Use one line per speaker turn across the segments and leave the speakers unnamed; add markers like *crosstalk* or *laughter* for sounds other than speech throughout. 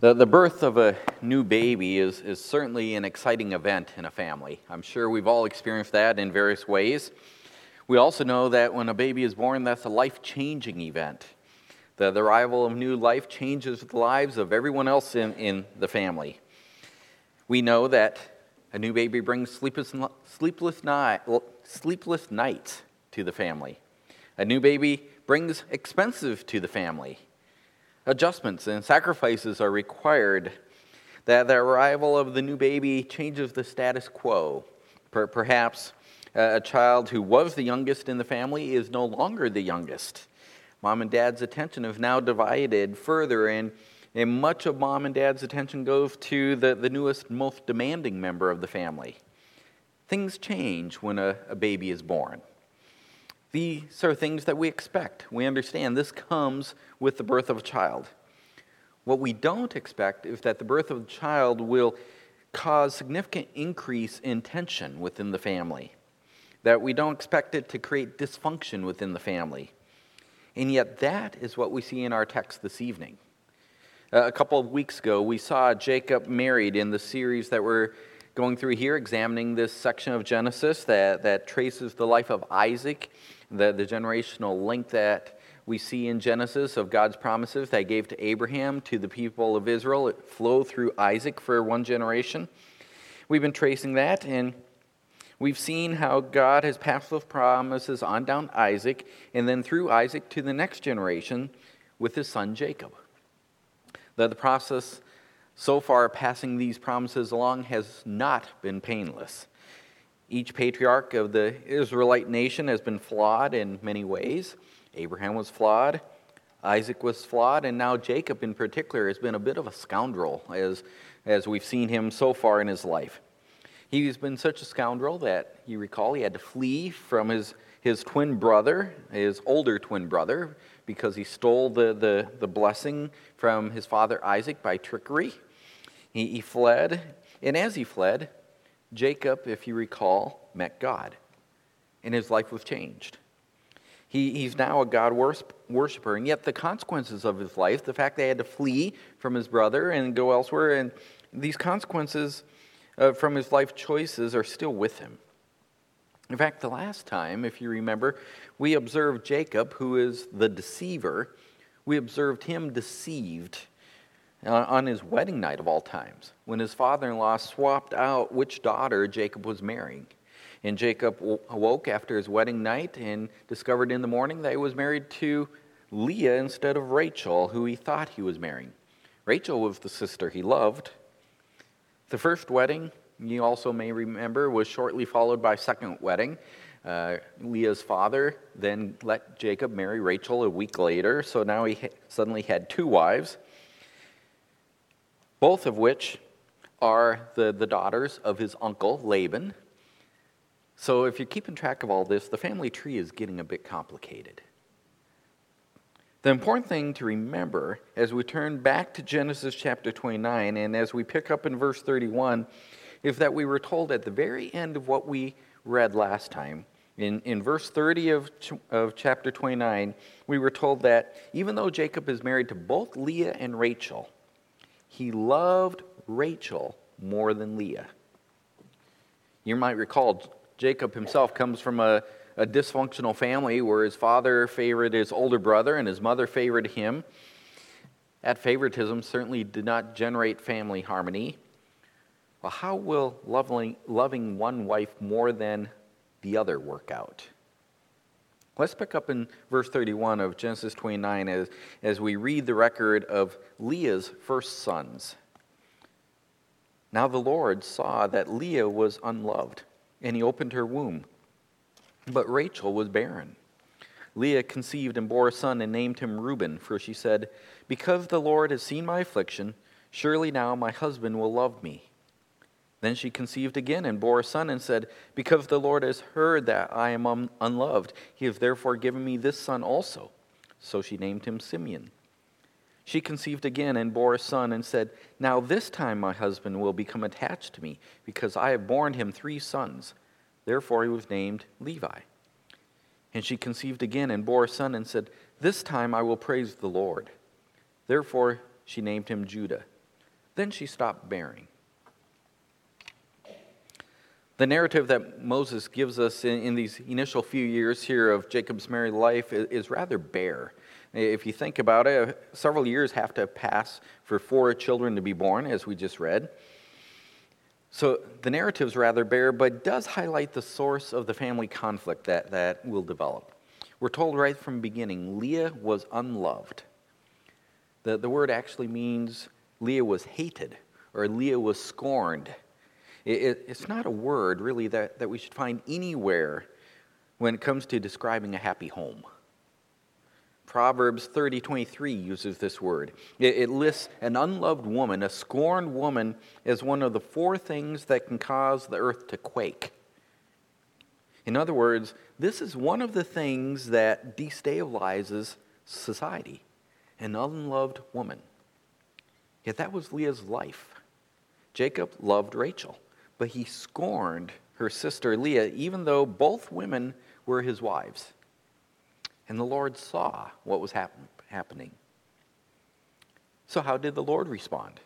The, the birth of a new baby is, is certainly an exciting event in a family. I'm sure we've all experienced that in various ways. We also know that when a baby is born, that's a life changing event. The, the arrival of new life changes the lives of everyone else in, in the family. We know that a new baby brings sleepless, sleepless, night, sleepless nights to the family. A new baby brings expensive to the family adjustments and sacrifices are required. That the arrival of the new baby changes the status quo. Per- perhaps a child who was the youngest in the family is no longer the youngest. Mom and dad's attention have now divided further, and, and much of mom and dad's attention goes to the, the newest, most demanding member of the family. Things change when a, a baby is born. These are things that we expect. We understand this comes with the birth of a child. What we don't expect is that the birth of a child will cause significant increase in tension within the family. That we don't expect it to create dysfunction within the family. And yet, that is what we see in our text this evening. Uh, a couple of weeks ago, we saw Jacob married in the series that we're going through here, examining this section of Genesis that, that traces the life of Isaac the, the generational link that we see in Genesis of God's promises that He gave to Abraham to the people of Israel. It flowed through Isaac for one generation. We've been tracing that, and we've seen how God has passed those promises on down Isaac, and then through Isaac to the next generation with his son Jacob. The, the process so far passing these promises along has not been painless. Each patriarch of the Israelite nation has been flawed in many ways. Abraham was flawed, Isaac was flawed, and now Jacob in particular has been a bit of a scoundrel as, as we've seen him so far in his life. He's been such a scoundrel that you recall he had to flee from his, his twin brother, his older twin brother, because he stole the, the, the blessing from his father Isaac by trickery. He, he fled, and as he fled, Jacob, if you recall, met God, and his life was changed. He, he's now a God worshiper, and yet the consequences of his life, the fact that he had to flee from his brother and go elsewhere, and these consequences uh, from his life choices are still with him. In fact, the last time, if you remember, we observed Jacob, who is the deceiver, we observed him deceived on his wedding night of all times, when his father in law swapped out which daughter Jacob was marrying. And Jacob awoke after his wedding night and discovered in the morning that he was married to Leah instead of Rachel, who he thought he was marrying. Rachel was the sister he loved. The first wedding, you also may remember, was shortly followed by second wedding. Uh, Leah's father then let Jacob marry Rachel a week later, so now he suddenly had two wives both of which are the, the daughters of his uncle, Laban. So if you're keeping track of all this, the family tree is getting a bit complicated. The important thing to remember as we turn back to Genesis chapter 29 and as we pick up in verse 31 is that we were told at the very end of what we read last time, in, in verse 30 of, of chapter 29, we were told that even though Jacob is married to both Leah and Rachel, he loved Rachel more than Leah. You might recall Jacob himself comes from a, a dysfunctional family where his father favored his older brother and his mother favored him. That favoritism certainly did not generate family harmony. Well, how will loving, loving one wife more than the other work out? Let's pick up in verse 31 of Genesis 29 as, as we read the record of Leah's first sons. Now the Lord saw that Leah was unloved, and he opened her womb. But Rachel was barren. Leah conceived and bore a son and named him Reuben, for she said, Because the Lord has seen my affliction, surely now my husband will love me. Then she conceived again and bore a son and said, Because the Lord has heard that I am un- unloved, he has therefore given me this son also. So she named him Simeon. She conceived again and bore a son and said, Now this time my husband will become attached to me, because I have borne him three sons. Therefore he was named Levi. And she conceived again and bore a son and said, This time I will praise the Lord. Therefore she named him Judah. Then she stopped bearing. The narrative that Moses gives us in, in, these initial few years here of Jacob's married life is, is, rather bare. If you think about it, several years have to pass for four children to be born, as we just read. So the narrative is rather bare, but does highlight the source of the family conflict that, that will develop. We're told right from the beginning Leah was unloved. The, the word actually means Leah was hated or Leah was scorned. It, it, it's not a word, really, that, that we should find anywhere when it comes to describing a happy home. Proverbs 30 23 uses this word. It, it lists an unloved woman, a scorned woman, as one of the four things that can cause the earth to quake. In other words, this is one of the things that destabilizes society an unloved woman. Yet that was Leah's life. Jacob loved Rachel but he scorned her sister Leah, even though both women were his wives. And the Lord saw what was happen- happening. So, how did the Lord respond?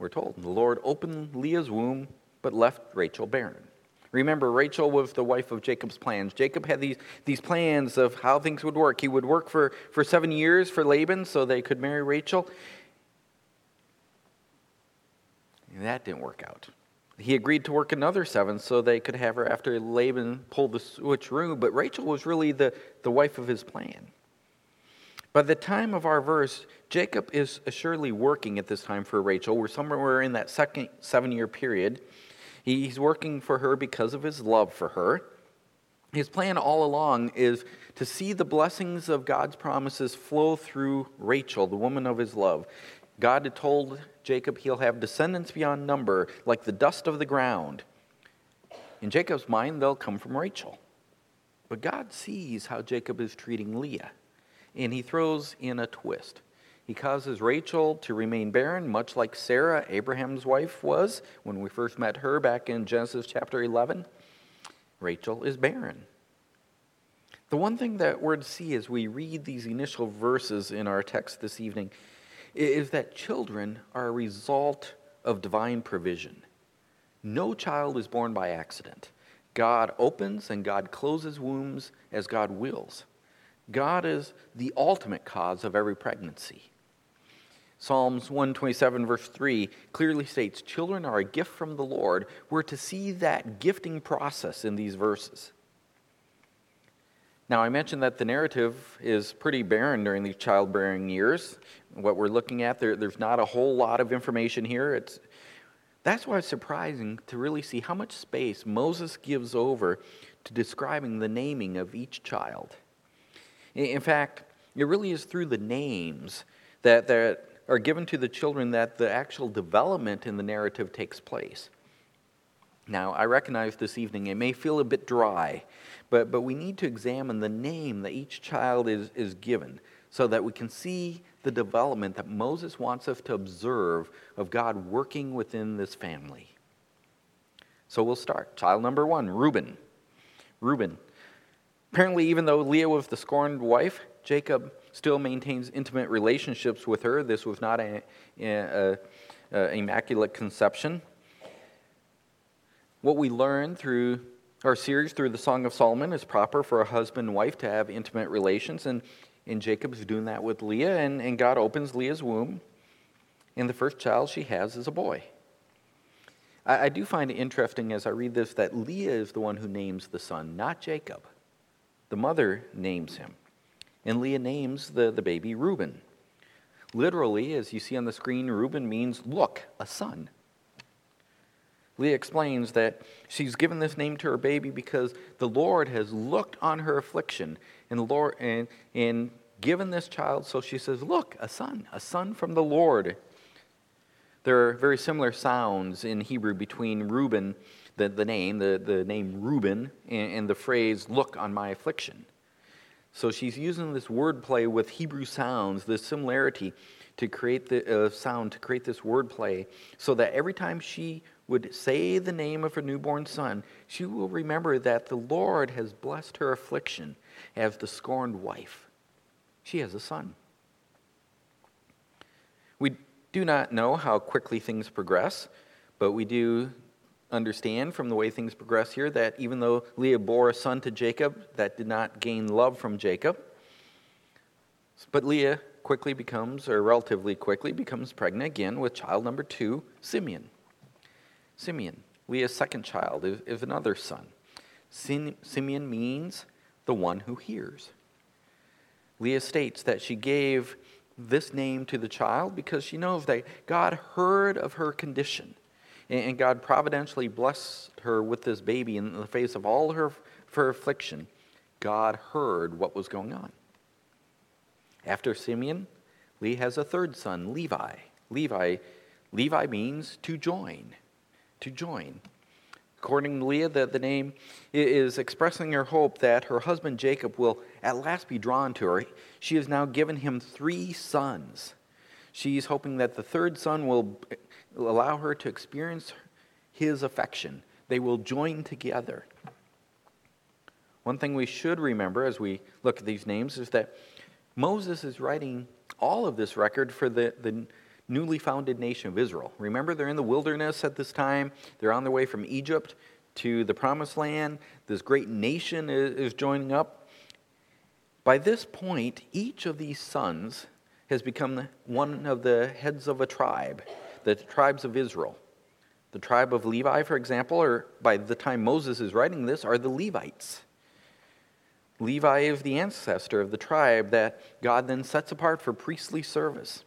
We're told the Lord opened Leah's womb, but left Rachel barren. Remember, Rachel was the wife of Jacob's plans. Jacob had these, these plans of how things would work. He would work for, for seven years for Laban so they could marry Rachel. That didn't work out. He agreed to work another seven so they could have her after Laban pulled the switcheroo, but Rachel was really the, the wife of his plan. By the time of our verse, Jacob is assuredly working at this time for Rachel. We're somewhere in that second seven year period. He's working for her because of his love for her. His plan all along is to see the blessings of God's promises flow through Rachel, the woman of his love. God had told Jacob he'll have descendants beyond number, like the dust of the ground. In Jacob's mind, they'll come from Rachel. But God sees how Jacob is treating Leah, and he throws in a twist. He causes Rachel to remain barren, much like Sarah, Abraham's wife, was when we first met her back in Genesis chapter 11. Rachel is barren. The one thing that we're to see as we read these initial verses in our text this evening is that children are a result of divine provision. No child is born by accident. God opens and God closes wombs as God wills. God is the ultimate cause of every pregnancy. Psalms 127, verse 3, clearly states children are a gift from the Lord. We're to see that gifting process in these verses. Now, I mentioned that the narrative is pretty barren during these childbearing years. What we're looking at, there, there's not a whole lot of information here. It's, that's why it's surprising to really see how much space Moses gives over to describing the naming of each child. In fact, it really is through the names that, that are given to the children that the actual development in the narrative takes place. Now, I recognize this evening it may feel a bit dry, but, but we need to examine the name that each child is, is given so that we can see the development that Moses wants us to observe of God working within this family. So we'll start. Child number one, Reuben. Reuben. Apparently, even though Leah was the scorned wife, Jacob still maintains intimate relationships with her. This was not an immaculate conception. What we learn through our series through the Song of Solomon is proper for a husband and wife to have intimate relations, and, and Jacob's doing that with Leah, and, and God opens Leah's womb, and the first child she has is a boy. I, I do find it interesting as I read this that Leah is the one who names the son, not Jacob. The mother names him, and Leah names the, the baby Reuben. Literally, as you see on the screen, Reuben means look, a son. Leah explains that she's given this name to her baby because the Lord has looked on her affliction and, the Lord, and, and given this child. So she says, Look, a son, a son from the Lord. There are very similar sounds in Hebrew between Reuben, the, the name, the, the name Reuben, and, and the phrase, Look on my affliction. So she's using this wordplay with Hebrew sounds, this similarity to create the uh, sound, to create this wordplay, so that every time she would say the name of her newborn son, she will remember that the Lord has blessed her affliction as the scorned wife. She has a son. We do not know how quickly things progress, but we do understand from the way things progress here that even though Leah bore a son to Jacob, that did not gain love from Jacob. But Leah quickly becomes, or relatively quickly, becomes pregnant again with child number two, Simeon. Simeon, Leah's second child, is, is another son. Simeon means the one who hears. Leah states that she gave this name to the child because she knows that God heard of her condition and God providentially blessed her with this baby in the face of all her, her affliction. God heard what was going on. After Simeon, Leah has a third son, Levi. Levi, Levi means to join, to join. According to Leah, the, the name is expressing her hope that her husband Jacob will at last be drawn to her. She has now given him three sons. She's hoping that the third son will allow her to experience his affection. They will join together. One thing we should remember as we look at these names is that Moses is writing all of this record for the, the newly founded nation of Israel. Remember, they're in the wilderness at this time, they're on their way from Egypt to the promised land. This great nation is, joining up. By this point, each of these sons has become one of the heads of a tribe, the tribes of Israel. The tribe of Levi, for example, or by the time Moses is writing this, are the Levites. Levi is the ancestor of the tribe that God then sets apart for priestly service.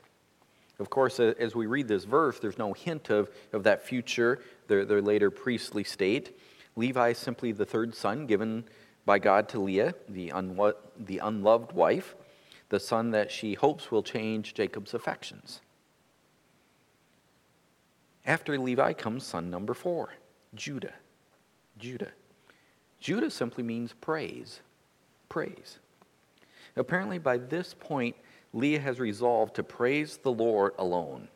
Of course, as we read this verse, there's no hint of, of that future, their, their later priestly state. Levi is simply the third son given by God to Leah, the, unlo- the unloved wife, the son that she hopes will change Jacob's affections. After Levi comes son number four, Judah. Judah. Judah simply means praise. Praise. Apparently, by this point, Leah has resolved to praise the Lord alone.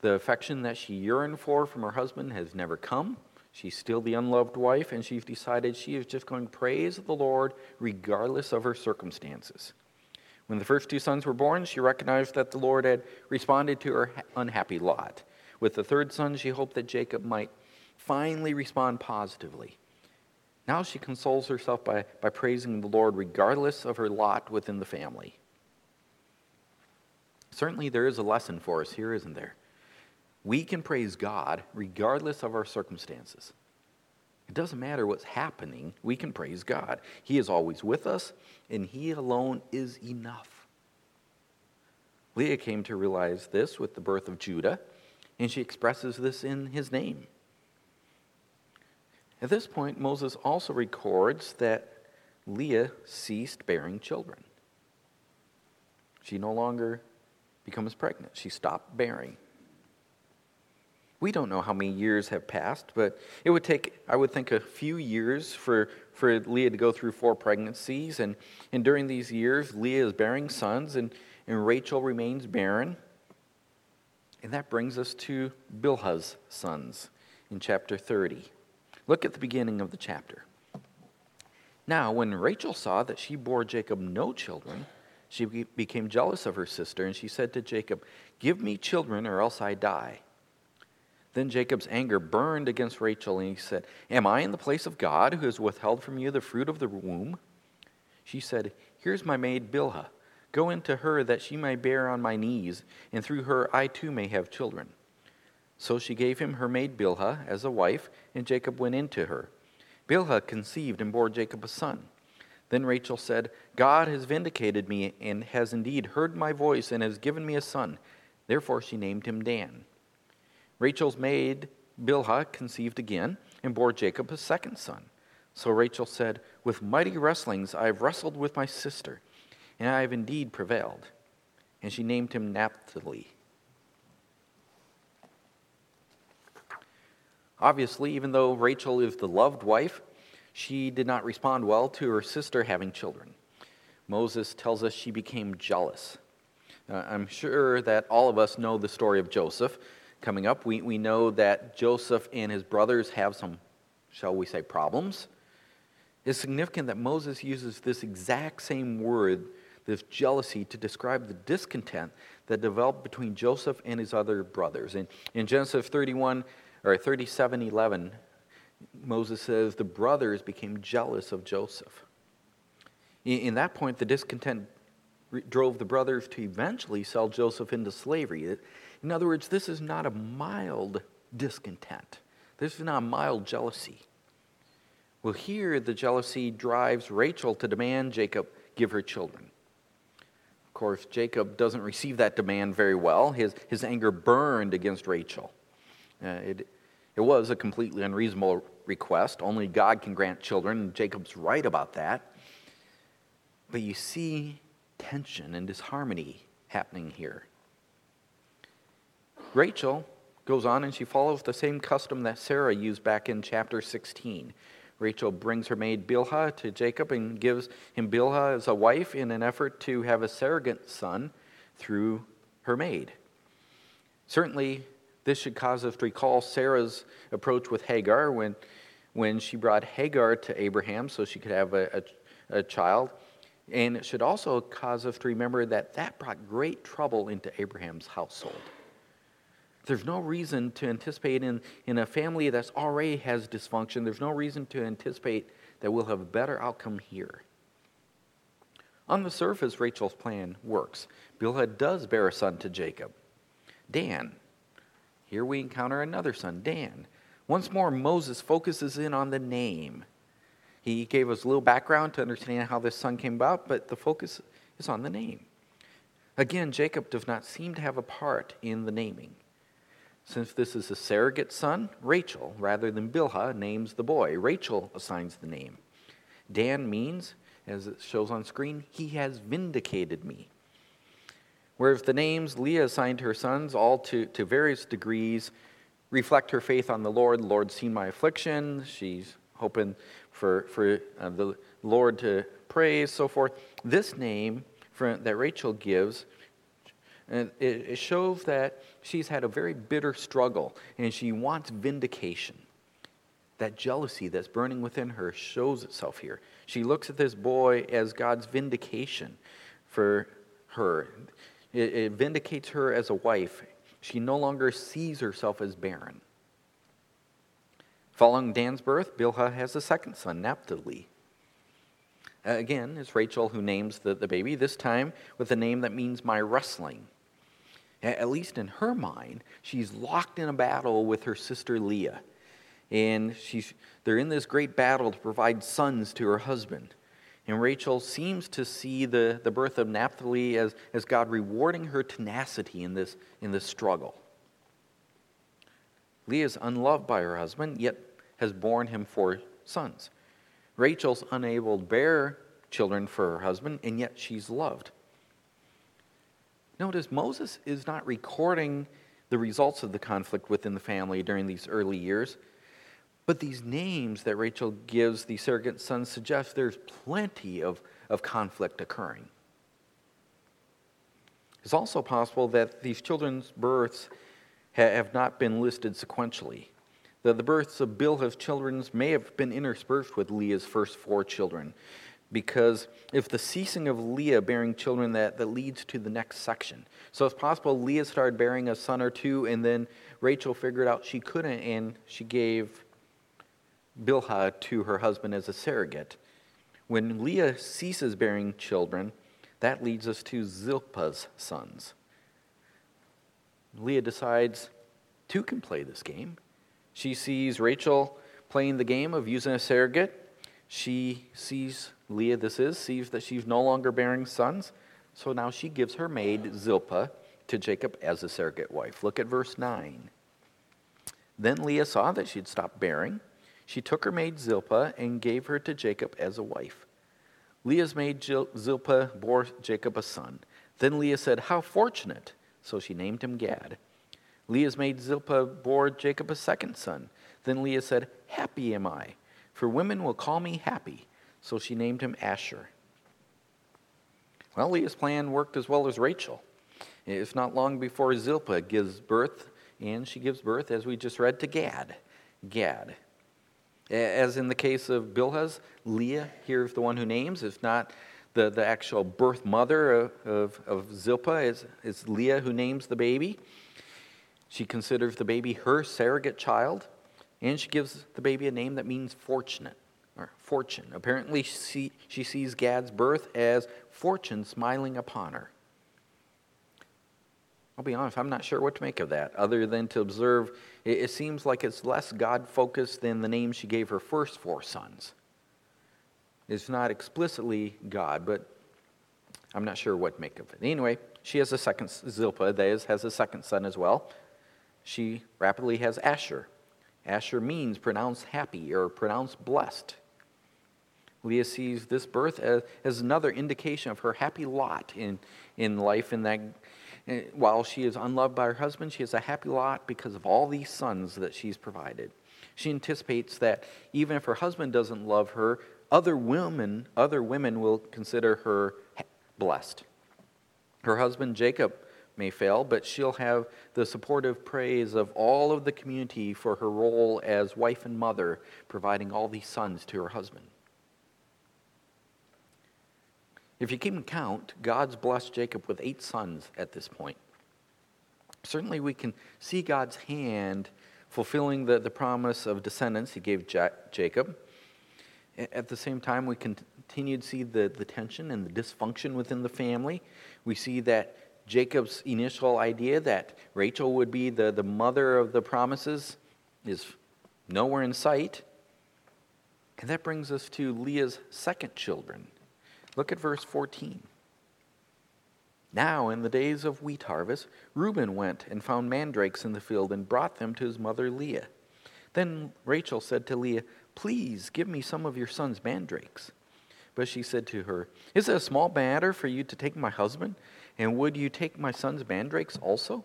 The affection that she yearned for from her husband has never come. She's still the unloved wife, and she's decided she is just going to praise the Lord regardless of her circumstances. When the first two sons were born, she recognized that the Lord had responded to her unhappy lot. With the third son, she hoped that Jacob might finally respond positively. Now she consoles herself by, by praising the Lord regardless of her lot within the family. Certainly, there is a lesson for us here, isn't there? We can praise God regardless of our circumstances. It doesn't matter what's happening, we can praise God. He is always with us, and He alone is enough. Leah came to realize this with the birth of Judah, and she expresses this in his name. At this point, Moses also records that Leah ceased bearing children. She no longer becomes pregnant. She stopped bearing. We don't know how many years have passed, but it would take, I would think, a few years for, for Leah to go through four pregnancies. And, and during these years, Leah is bearing sons, and, and Rachel remains barren. And that brings us to Bilhah's sons in chapter 30. Look at the beginning of the chapter. Now, when Rachel saw that she bore Jacob no children, she became jealous of her sister, and she said to Jacob, Give me children, or else I die. Then Jacob's anger burned against Rachel, and he said, Am I in the place of God who has withheld from you the fruit of the womb? She said, Here's my maid Bilhah. Go into her that she may bear on my knees, and through her I too may have children. So she gave him her maid Bilhah as a wife, and Jacob went into her. Bilhah conceived and bore Jacob a son. Then Rachel said, God has vindicated me and has indeed heard my voice and has given me a son. Therefore she named him Dan. Rachel's maid Bilhah conceived again and bore Jacob a second son. So Rachel said, With mighty wrestlings I have wrestled with my sister, and I have indeed prevailed. And she named him Naphtali. Obviously, even though Rachel is the loved wife, she did not respond well to her sister having children. Moses tells us she became jealous. I'm sure that all of us know the story of Joseph. Coming up, we, we know that Joseph and his brothers have some, shall we say, problems. It's significant that Moses uses this exact same word this jealousy to describe the discontent that developed between Joseph and his other brothers. In, in Genesis 31 or 37 11, Moses says the brothers became jealous of Joseph. In, that point, the discontent drove the brothers to eventually sell Joseph into slavery. In other words, this is not a mild discontent, this is not mild jealousy. Well, here the jealousy drives Rachel to demand Jacob give her children. Of course, Jacob doesn't receive that demand very well. His, his anger burned against Rachel. Uh, it, it was a completely unreasonable request. Only God can grant children, Jacob's right about that. But you see tension and disharmony happening here. Rachel goes on and she follows the same custom that Sarah used back in chapter 16. Rachel brings her maid Bilhah to Jacob and gives him Bilhah as a wife in an effort to have a surrogate son through her maid. Certainly, this should cause us to recall Sarah's approach with Hagar when, when she brought Hagar to Abraham so she could have a, a, a child. And it should also cause us to remember that that brought great trouble into Abraham's household. There's no reason to anticipate in, in a family that already has dysfunction, there's no reason to anticipate that we'll have a better outcome here. On the surface, Rachel's plan works. Bilhah does bear a son to Jacob, Dan. Here we encounter another son, Dan. Once more, Moses focuses in on the name. He gave us a little background to understand how this son came about, but the focus is on the name. Again, Jacob does not seem to have a part in the naming. Since this is a surrogate son, Rachel, rather than Bilhah, names the boy. Rachel assigns the name. Dan means, as it shows on screen, he has vindicated me. Whereas the names Leah assigned her sons, all to, to various degrees, reflect her faith on the Lord. The Lord's seen my affliction. She's hoping for, for uh, the Lord to praise, so forth. This name for, that Rachel gives it, it shows that she's had a very bitter struggle and she wants vindication. That jealousy that's burning within her shows itself here. She looks at this boy as God's vindication for her. It, it vindicates her as a wife. She no longer sees herself as barren. Following Dan's birth, Bilhah has a second son, Naphtali. Uh, again, it's Rachel who names the, the baby, this time with a name that means my wrestling at least in her mind, she's locked in a battle with her sister Leah. And she's, they're in this great battle to provide sons to her husband. And Rachel seems to see the, the birth of Naphtali as, as God rewarding her tenacity in this, in this struggle. Leah is unloved by her husband, yet has borne him four sons. Rachel's unable to bear children for her husband, and yet she's loved. Notice Moses is not recording the results of the conflict within the family during these early years, but these names that Rachel gives the surrogate sons suggest there's plenty of, of conflict occurring. It's also possible that these children's births have not been listed sequentially. The, the births of Bilhah's children may have been interspersed with Leah's first four children because if the ceasing of Leah bearing children that, that leads to the next section. So it's possible Leah started bearing a son or two, and then Rachel figured out she couldn't, and she gave Bilhah to her husband as a surrogate. When Leah ceases bearing children, that leads us to Zilpah's sons. Leah decides two can play this game. She sees Rachel playing the game of using a surrogate. She sees Leah, this is, sees that she's no longer bearing sons. So now she gives her maid Zilpah to Jacob as a surrogate wife. Look at verse 9. Then Leah saw that she'd stopped bearing. She took her maid Zilpah and gave her to Jacob as a wife. Leah's maid Zilpah bore Jacob a son. Then Leah said, How fortunate! So she named him Gad. Leah's maid Zilpah bore Jacob a second son. Then Leah said, Happy am I, for women will call me happy so she named him Asher. Well, Leah's plan worked as well as Rachel. It's not long before Zilpah gives birth, and she gives birth, as we just read, to Gad. Gad. As in the case of Bilhah's, Leah here is the one who names. if not The, the actual birth mother of, of, of Zilpah is, is Leah, who names the baby. She considers the baby her surrogate child, and she gives the baby a name that means fortunate or fortune. Apparently, she, she sees Gad's birth as fortune smiling upon her. I'll be honest, I'm not sure what to make of that, other than to observe it, it seems like it's less God focused than the name she gave her first four sons. It's not explicitly God, but I'm not sure what to make of it. Anyway, she has a second, Zilpah, that is, has a second son as well. She rapidly has Asher. Asher means pronounced happy or pronounced blessed. Leah sees this birth as, as another indication of her happy lot in, in life, in that eh, while she is unloved by her husband, she has a happy lot because of all these sons that she's provided. She anticipates that even if her husband doesn't love her, other women, other women will consider her blessed. Her husband Jacob may fail, but she'll have the supportive praise of all of the community for her role as wife and mother, providing all these sons to her husband. If you keep in count, God's blessed Jacob with eight sons at this point. Certainly, we can see God's hand fulfilling the, the promise of descendants he gave Jacob. At the same time, we continue to see the, the tension and the dysfunction within the family. We see that Jacob's initial idea that Rachel would be the, the mother of the promises is nowhere in sight. And that brings us to Leah's second children, Look at verse 14. Now, in the days of wheat harvest, Reuben went and found mandrakes in the field and brought them to his mother Leah. Then Rachel said to Leah, Please give me some of your son's mandrakes. But she said to her, Is it a small matter for you to take my husband? And would you take my son's mandrakes also?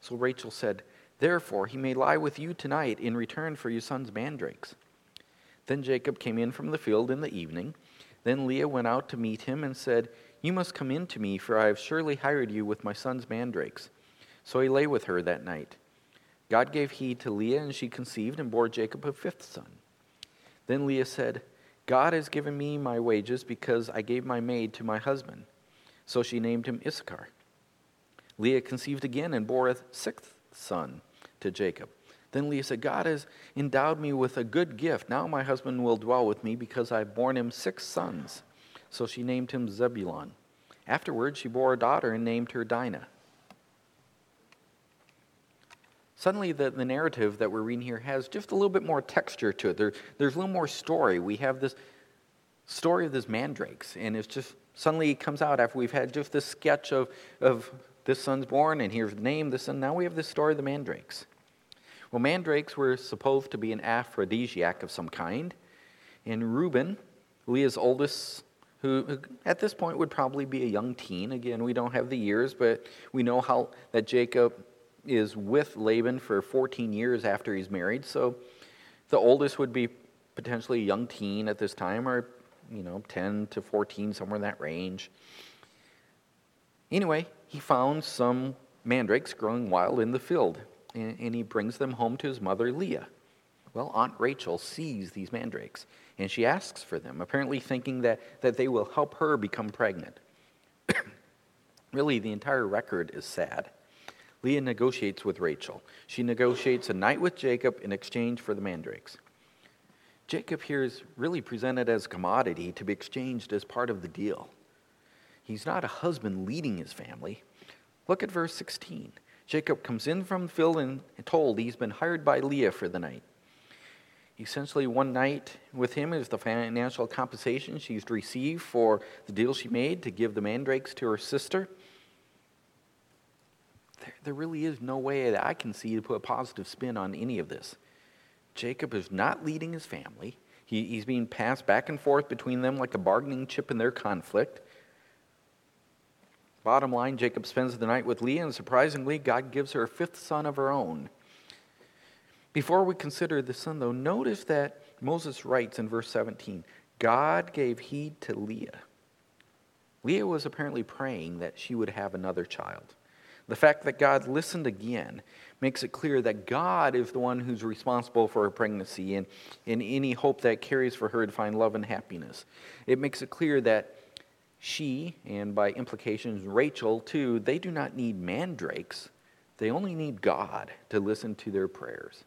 So Rachel said, Therefore he may lie with you tonight in return for your son's mandrakes. Then Jacob came in from the field in the evening then Leah went out to meet him and said, You must come in to me, for I have surely hired you with my son's mandrakes. So he lay with her that night. God gave heed to Leah, and she conceived and bore Jacob a fifth son. Then Leah said, God has given me my wages because I gave my maid to my husband. So she named him Issachar. Leah conceived again and bore a sixth son to Jacob. Then Leah said, God has endowed me with a good gift. Now my husband will dwell with me because I've borne him six sons. So she named him Zebulon. Afterward, she bore a daughter and named her Dinah. Suddenly, the, the narrative that we're reading here has just a little bit more texture to it. There, there's a little more story. We have this story of this mandrakes, and it's just suddenly it comes out after we've had just this sketch of, of this son's born, and here's the name, this son. Now we have this story of the mandrakes. Well, mandrakes were supposed to be an aphrodisiac of some kind. And Reuben, Leah's oldest, who at this point would probably be a young teen. Again, we don't have the years, but we know how that Jacob is with Laban for 14 years after he's married. So the oldest would be potentially a young teen at this time, or you know, 10 to 14, somewhere in that range. Anyway, he found some mandrakes growing wild in the field and, and he brings them home to his mother Leah. Well, Aunt Rachel sees these mandrakes and she asks for them, apparently thinking that, that they will help her become pregnant. *coughs* really, the entire record is sad. Leah negotiates with Rachel. She negotiates a night with Jacob in exchange for the mandrakes. Jacob here is really presented as a commodity to be exchanged as part of the deal. He's not a husband leading his family. Look at verse 16. Jacob comes in from the field and told he's been hired by Leah for the night. Essentially, one night with him is the financial compensation she's received for the deal she made to give the mandrakes to her sister. There, there really is no way that I can see to put a positive spin on any of this. Jacob is not leading his family. He, he's being passed back and forth between them like a bargaining chip in their conflict. Bottom line, Jacob spends the night with Leah, and surprisingly, God gives her a fifth son of her own. Before we consider the son, though, notice that Moses writes in verse 17 God gave heed to Leah. Leah was apparently praying that she would have another child. The fact that God listened again makes it clear that God is the one who's responsible for her pregnancy and, and any hope that carries for her to find love and happiness. It makes it clear that She, and by implications, Rachel, too, they do not need mandrakes. They only need God to listen to their prayers.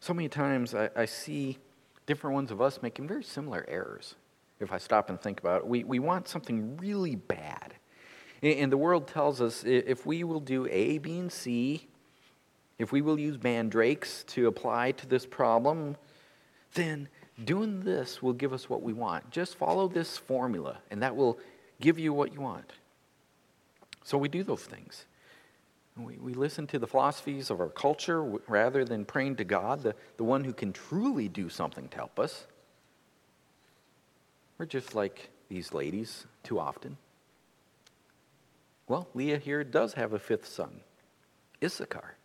So many times I, I see different ones of us making very similar errors. If I stop and think about it, we, we want something really bad. And, and the world tells us if we will do A, B, and C, if we will use mandrakes to apply to this problem, then doing this will give us what we want. Just follow this formula, and that will give you what you want. So we do those things. We, we listen to the philosophies of our culture rather than praying to God, the, the one who can truly do something to help us. We're just like these ladies too often. Well, Leah here does have a fifth son, Issachar.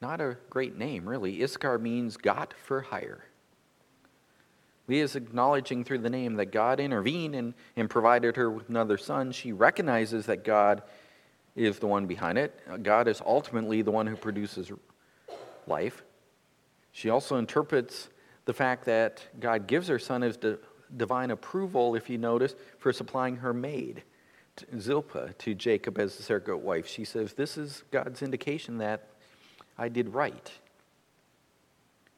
Not a great name, really. Issachar means got for hire. Leah is acknowledging through the name that God intervened and, and provided her with another son. She recognizes that God is the one behind it. God is ultimately the one who produces life. She also interprets the fact that God gives her son as di- divine approval, if you notice, for supplying her maid, Zilpah, to Jacob as the surrogate wife. She says, This is God's indication that I did right.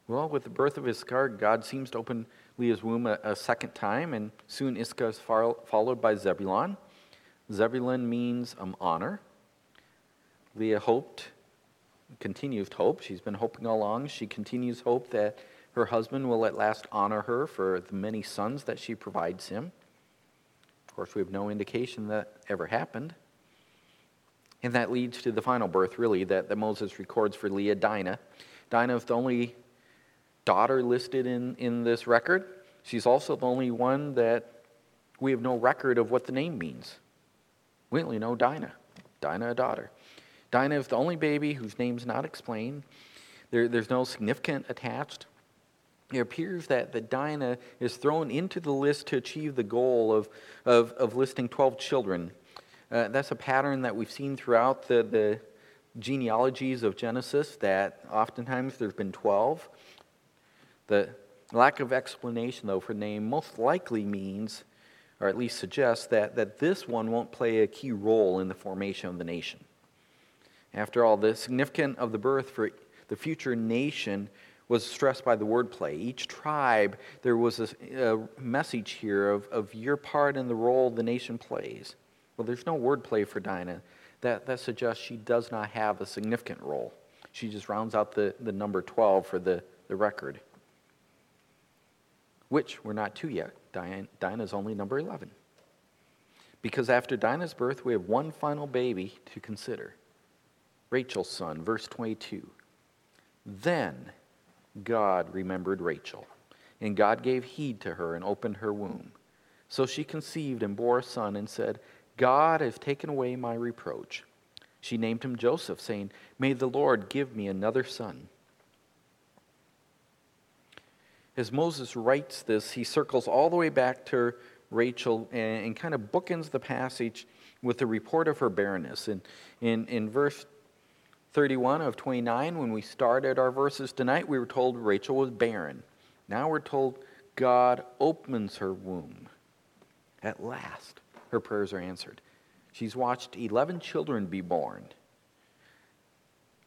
Well, with the birth of Issachar, God seems to open Leah's womb a, a second time, and soon Issachar is followed by Zebulon. Zebulon means um, honor. Leah hoped, continued hope. She's been hoping all along. She continues hope that her husband will at last honor her for the many sons that she provides him. Of course, we have no indication that ever happened. And that leads to the final birth, really, that, that Moses records for Leah, Dinah. Dinah is the only daughter listed in, in this record. She's also the only one that we have no record of what the name means. We only know Dinah. Dinah, a daughter. Dinah is the only baby whose name's not explained. There, there's no significant attached. It appears that, that Dinah is thrown into the list to achieve the goal of, of, of listing 12 children. Uh, that's a pattern that we've seen throughout the, the genealogies of Genesis, that oftentimes there's been 12. The lack of explanation, though, for name most likely means, or at least suggests, that, that this one won't play a key role in the formation of the nation. After all, the significance of the birth for the future nation was stressed by the wordplay. Each tribe, there was a, a, message here of, of your part in the role the nation plays. Well, there's no wordplay for Dinah. That, that suggests she does not have a significant role. She just rounds out the, the number 12 for the, the record which we're not to yet. Dinah's only number 11. Because after Dinah's birth, we have one final baby to consider Rachel's son, verse 22. Then God remembered Rachel, and God gave heed to her and opened her womb. So she conceived and bore a son and said, God has taken away my reproach. She named him Joseph, saying, May the Lord give me another son. As Moses writes this, he circles all the way back to Rachel and, and kind of bookends the passage with the report of her barrenness. And in, in verse 31 of 29, when we started our verses tonight, we were told Rachel was barren. Now we're told God opens her womb. At last, her prayers are answered. She's watched 11 children be born.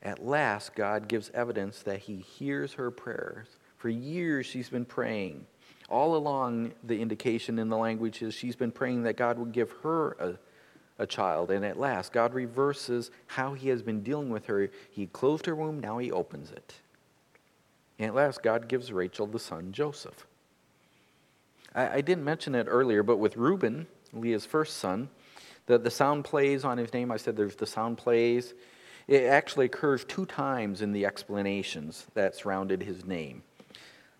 At last, God gives evidence that He hears her prayers for years, she's been praying. All along, the indication in the language is she's been praying that God would give her a, a child. And at last, God reverses how he has been dealing with her. He closed her womb, now he opens it. And at last, God gives Rachel the son Joseph. I, I didn't mention it earlier, but with Reuben, Leah's first son, the, the sound plays on his name. I said there's the sound plays. It actually occurs two times in the explanations that surrounded his name.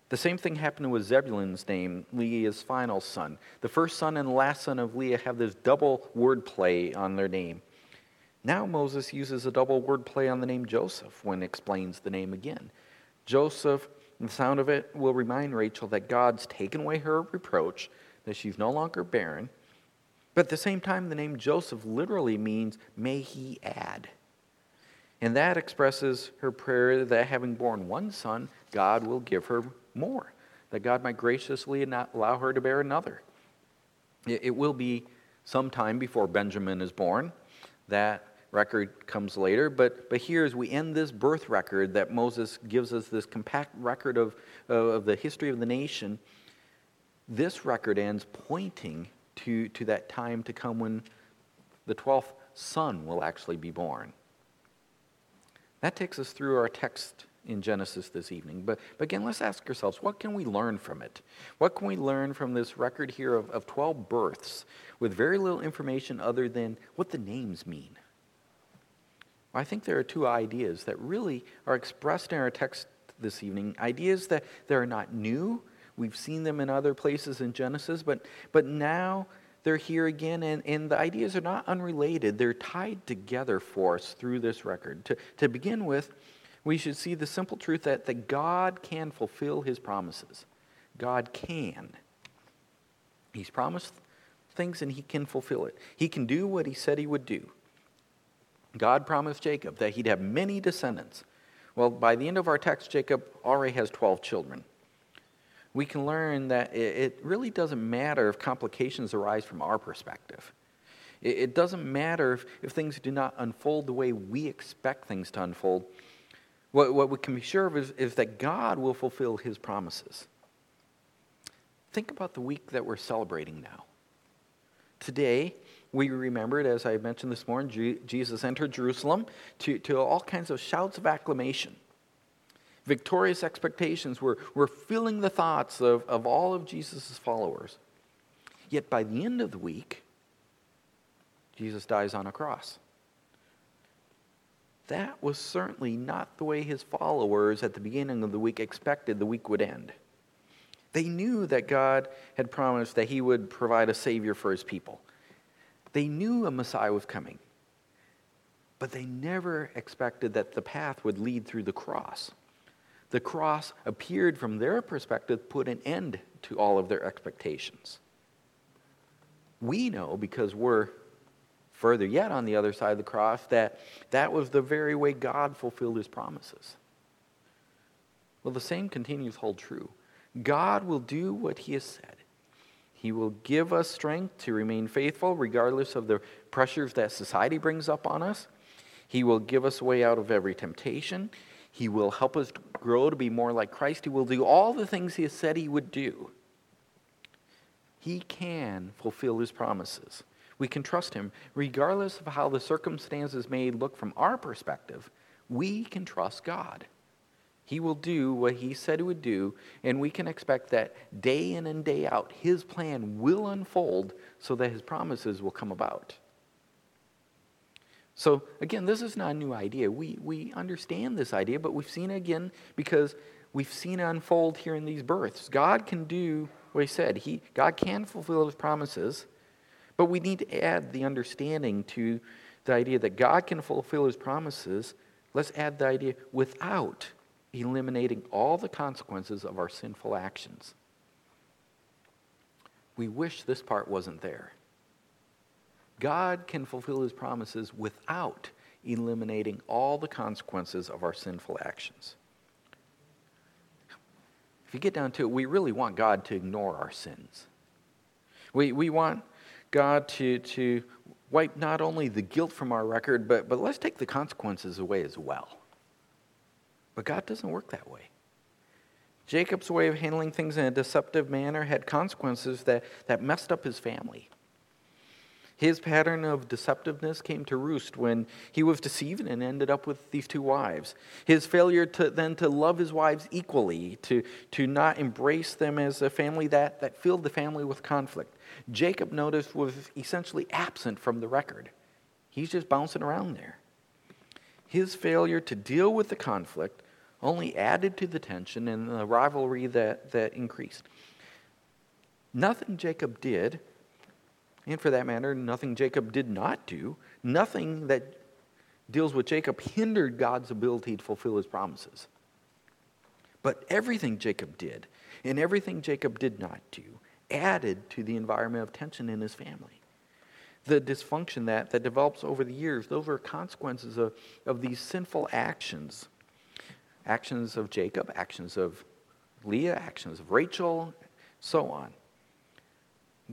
The same thing happened with Zebulun's name, Leah's final son. The first son and last son of Leah have this double word play on their name. Now Moses uses a double word play on the name Joseph when explains the name again. Joseph, the sound of it will remind Rachel that God's taken away her reproach, that she's no longer barren. But at the same time, the name Joseph literally means, may he add. And that expresses her prayer that having born one son, God will give her more. that God might graciously not allow her to bear another. It, it will be some time before Benjamin is born. That record comes later, but, but here as we end this birth record that Moses gives us this compact record of, of the history of the nation, this record ends pointing to, to that time to come when the 12th son will actually be born. That takes us through our text in Genesis this evening. But, but again, let's ask ourselves what can we learn from it? What can we learn from this record here of, of 12 births with very little information other than what the names mean? Well, I think there are two ideas that really are expressed in our text this evening ideas that, that are not new. We've seen them in other places in Genesis, but, but now they're here again, and, and the ideas are not unrelated. They're tied together for us through this record. To, to begin with, we should see the simple truth that, that God can fulfill his promises. God can. He's promised things and he can fulfill it. He can do what he said he would do. God promised Jacob that he'd have many descendants. Well, by the end of our text, Jacob already has 12 children. We can learn that it really doesn't matter if complications arise from our perspective. It doesn't matter if, if things do not unfold the way we expect things to unfold what, what we can be sure of is, is that God will fulfill his promises. Think about the week that we're celebrating now. Today, we remembered, as I mentioned this morning, Jesus entered Jerusalem to, to all kinds of shouts of acclamation. Victorious expectations were, were filling the thoughts of, of all of Jesus' followers. Yet by the end of the week, Jesus dies on a cross. That was certainly not the way his followers at the beginning of the week expected the week would end. They knew that God had promised that he would provide a Savior for his people. They knew a Messiah was coming, but they never expected that the path would lead through the cross. The cross appeared, from their perspective, put an end to all of their expectations. We know because we're further yet on the other side of the cross that that was the very way God fulfilled his promises. Well, the same continues to hold true. God will do what he has said. He will give us strength to remain faithful regardless of the pressures that society brings up on us. He will give us a way out of every temptation. He will help us grow to be more like Christ. He will do all the things he has said he would do. He can fulfill his promises. We can trust him. Regardless of how the circumstances may look from our perspective, we can trust God. He will do what he said he would do, and we can expect that day in and day out, his plan will unfold so that his promises will come about. So, again, this is not a new idea. We, we understand this idea, but we've seen it again because we've seen it unfold here in these births. God can do what he said. He, God can fulfill his promises, but we need to add the understanding to the idea that God can fulfill his promises. Let's add the idea without eliminating all the consequences of our sinful actions. We wish this part wasn't there. God can fulfill his promises without eliminating all the consequences of our sinful actions. If you get down to it, we really want God to ignore our sins. We, we want God to, to wipe not only the guilt from our record, but, but let's take the consequences away as well. But God doesn't work that way. Jacob's way of handling things in a deceptive manner had consequences that, that messed up his family. His pattern of deceptiveness came to roost when he was deceived and ended up with these two wives. His failure to then to love his wives equally, to, to not embrace them as a family that, that filled the family with conflict. Jacob noticed was essentially absent from the record. He's just bouncing around there. His failure to deal with the conflict only added to the tension and the rivalry that, that increased. Nothing Jacob did and for that matter, nothing Jacob did not do, nothing that deals with Jacob hindered God's ability to fulfill his promises. But everything Jacob did and everything Jacob did not do added to the environment of tension in his family. The dysfunction that, that develops over the years, those are consequences of, of these sinful actions. Actions of Jacob, actions of Leah, actions of Rachel, so on.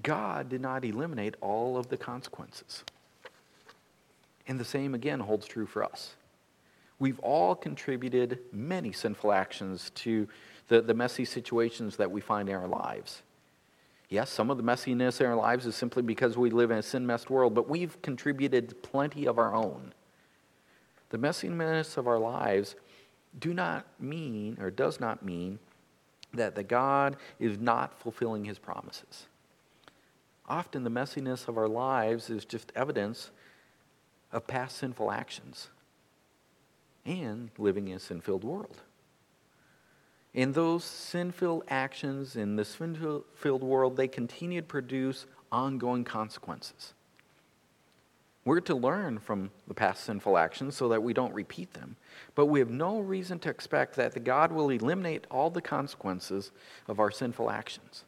God did not eliminate all of the consequences. And the same again holds true for us. We've all contributed many sinful actions to the, the messy situations that we find in our lives. Yes, some of the messiness in our lives is simply because we live in a sin messed world, but we've contributed plenty of our own. The messiness of our lives do not mean, or does not mean, that the God is not fulfilling his promises. Often the messiness of our lives is just evidence of past sinful actions and living in a sin filled world. In those sin filled actions in this sin filled world, they continue to produce ongoing consequences. We're to learn from the past sinful actions so that we don't repeat them. But we have no reason to expect that the God will eliminate all the consequences of our sinful actions.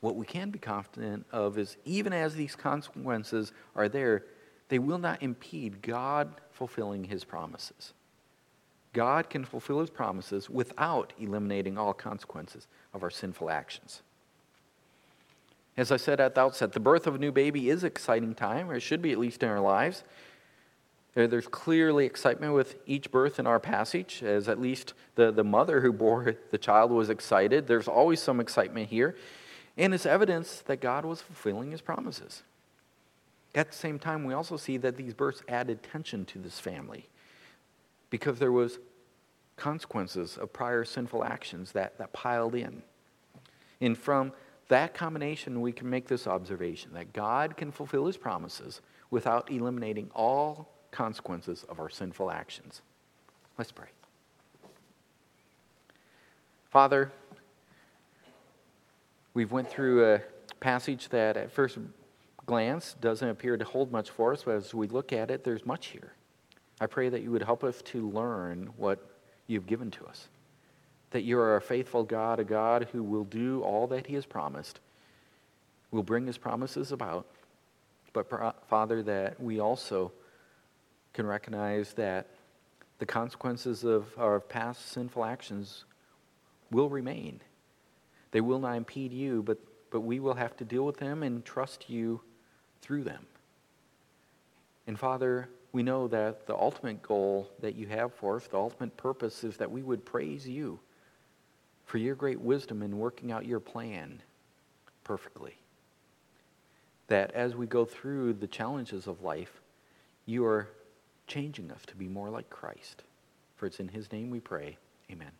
What we can be confident of is even as these consequences are there, they will not impede God fulfilling his promises. God can fulfill his promises without eliminating all consequences of our sinful actions. As I said at the outset, the birth of a new baby is an exciting time, or it should be at least in our lives. There's clearly excitement with each birth in our passage, as at least the, the mother who bore the child was excited. There's always some excitement here. And it's evidence that God was fulfilling his promises. At the same time, we also see that these births added tension to this family because there was consequences of prior sinful actions that, that piled in. And from that combination, we can make this observation that God can fulfill his promises without eliminating all consequences of our sinful actions. Let's pray. Father, we've went through a passage that at first glance doesn't appear to hold much for us, but as we look at it, there's much here. I pray that you would help us to learn what you've given to us that you are a faithful God, a God who will do all that He has promised, will bring His promises about. But, Father, that we also can recognize that the consequences of our past sinful actions will remain. They will not impede you, but, but we will have to deal with them and trust you through them. And Father, we know that the ultimate goal that you have for us, the ultimate purpose, is that we would praise you for your great wisdom in working out your plan perfectly. That as we go through the challenges of life, you are changing us to be more like Christ. For it's in his name we pray. Amen.